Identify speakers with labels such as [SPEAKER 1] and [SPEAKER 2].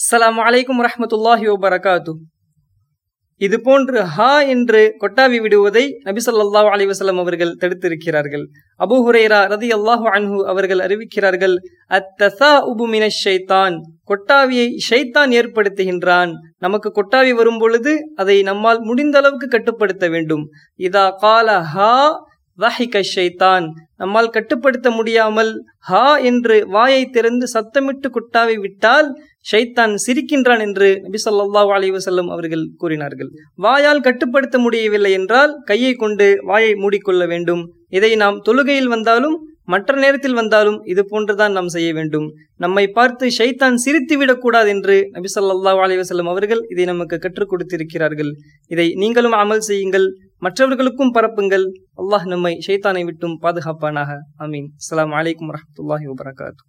[SPEAKER 1] அஸ்லாம் அலைக்கும் வரமத்துல்லாஹி வபரகாத்து. இது போன்று ஹா என்று கொட்டாவி விடுவதை நபிசல்லாஹ் அலிவசலம் அவர்கள் தடுத்திருக்கிறார்கள். அபூ ரதி அல்லாஹு அன்ஹு அவர்கள் அறிவிக்கிறார்கள் அத்தசா உபுமின ஷைத்தான். கொட்டாவியை ஷைத்தான் ஏற்படுத்துகின்றான். நமக்கு கொட்டாவி வரும் பொழுது அதை நம்மால் முடிந்த அளவுக்கு கட்டுப்படுத்த வேண்டும். இதா கால ஹா வஹிக ஷைத்தான். நம்மால் கட்டுப்படுத்த முடியாமல் ஹா என்று வாயை திறந்து சத்தமிட்டு குட்டாவை விட்டால் ஷைத்தான் சிரிக்கின்றான் என்று நபி சொல்லா அலி வசல்லம் அவர்கள் கூறினார்கள். வாயால் கட்டுப்படுத்த முடியவில்லை என்றால் கையை கொண்டு வாயை மூடிக்கொள்ள வேண்டும். இதை நாம் தொழுகையில் வந்தாலும் மற்ற நேரத்தில் வந்தாலும் இது போன்றுதான் நாம் செய்ய வேண்டும். நம்மை பார்த்து ஷைத்தான் சிரித்து விடக்கூடாது என்று நபி சொல்லா அலி வசல்லம் அவர்கள் இதை நமக்கு கற்றுக் கொடுத்திருக்கிறார்கள். இதை நீங்களும் அமல் செய்யுங்கள். மற்றவர்களுக்கும் பரப்புங்கள். அல்லாஹ் நம்மை ஷைத்தானை விட்டும் பாதுகாப்பானாக. அமீன் அஸ்ஸலாமு வலைக்கம் வரஹ்மத்துல்லாஹி வபரகாத்து.